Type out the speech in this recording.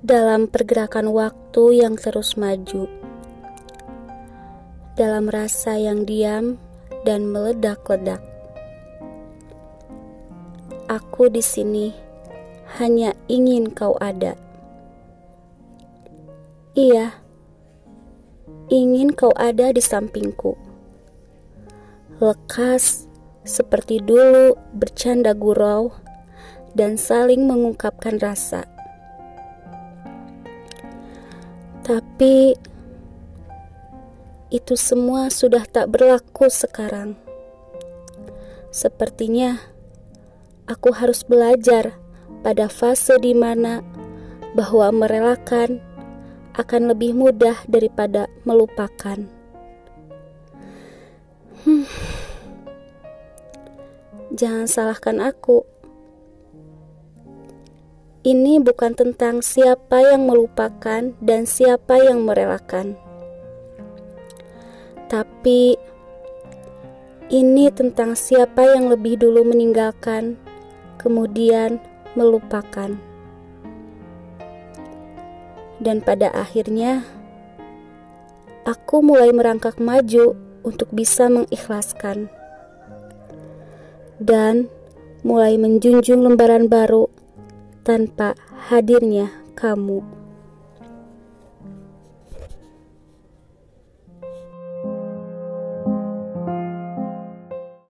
dalam pergerakan waktu yang terus maju, dalam rasa yang diam dan meledak-ledak. Aku di sini hanya ingin kau ada. Iya, ingin kau ada di sampingku. Lekas seperti dulu bercanda gurau dan saling mengungkapkan rasa. Tapi itu semua sudah tak berlaku sekarang. Sepertinya aku harus belajar pada fase di mana bahwa merelakan akan lebih mudah daripada melupakan. Hmm. Jangan salahkan aku. Ini bukan tentang siapa yang melupakan dan siapa yang merelakan, tapi ini tentang siapa yang lebih dulu meninggalkan, kemudian melupakan, dan pada akhirnya aku mulai merangkak maju untuk bisa mengikhlaskan. Dan mulai menjunjung lembaran baru tanpa hadirnya kamu.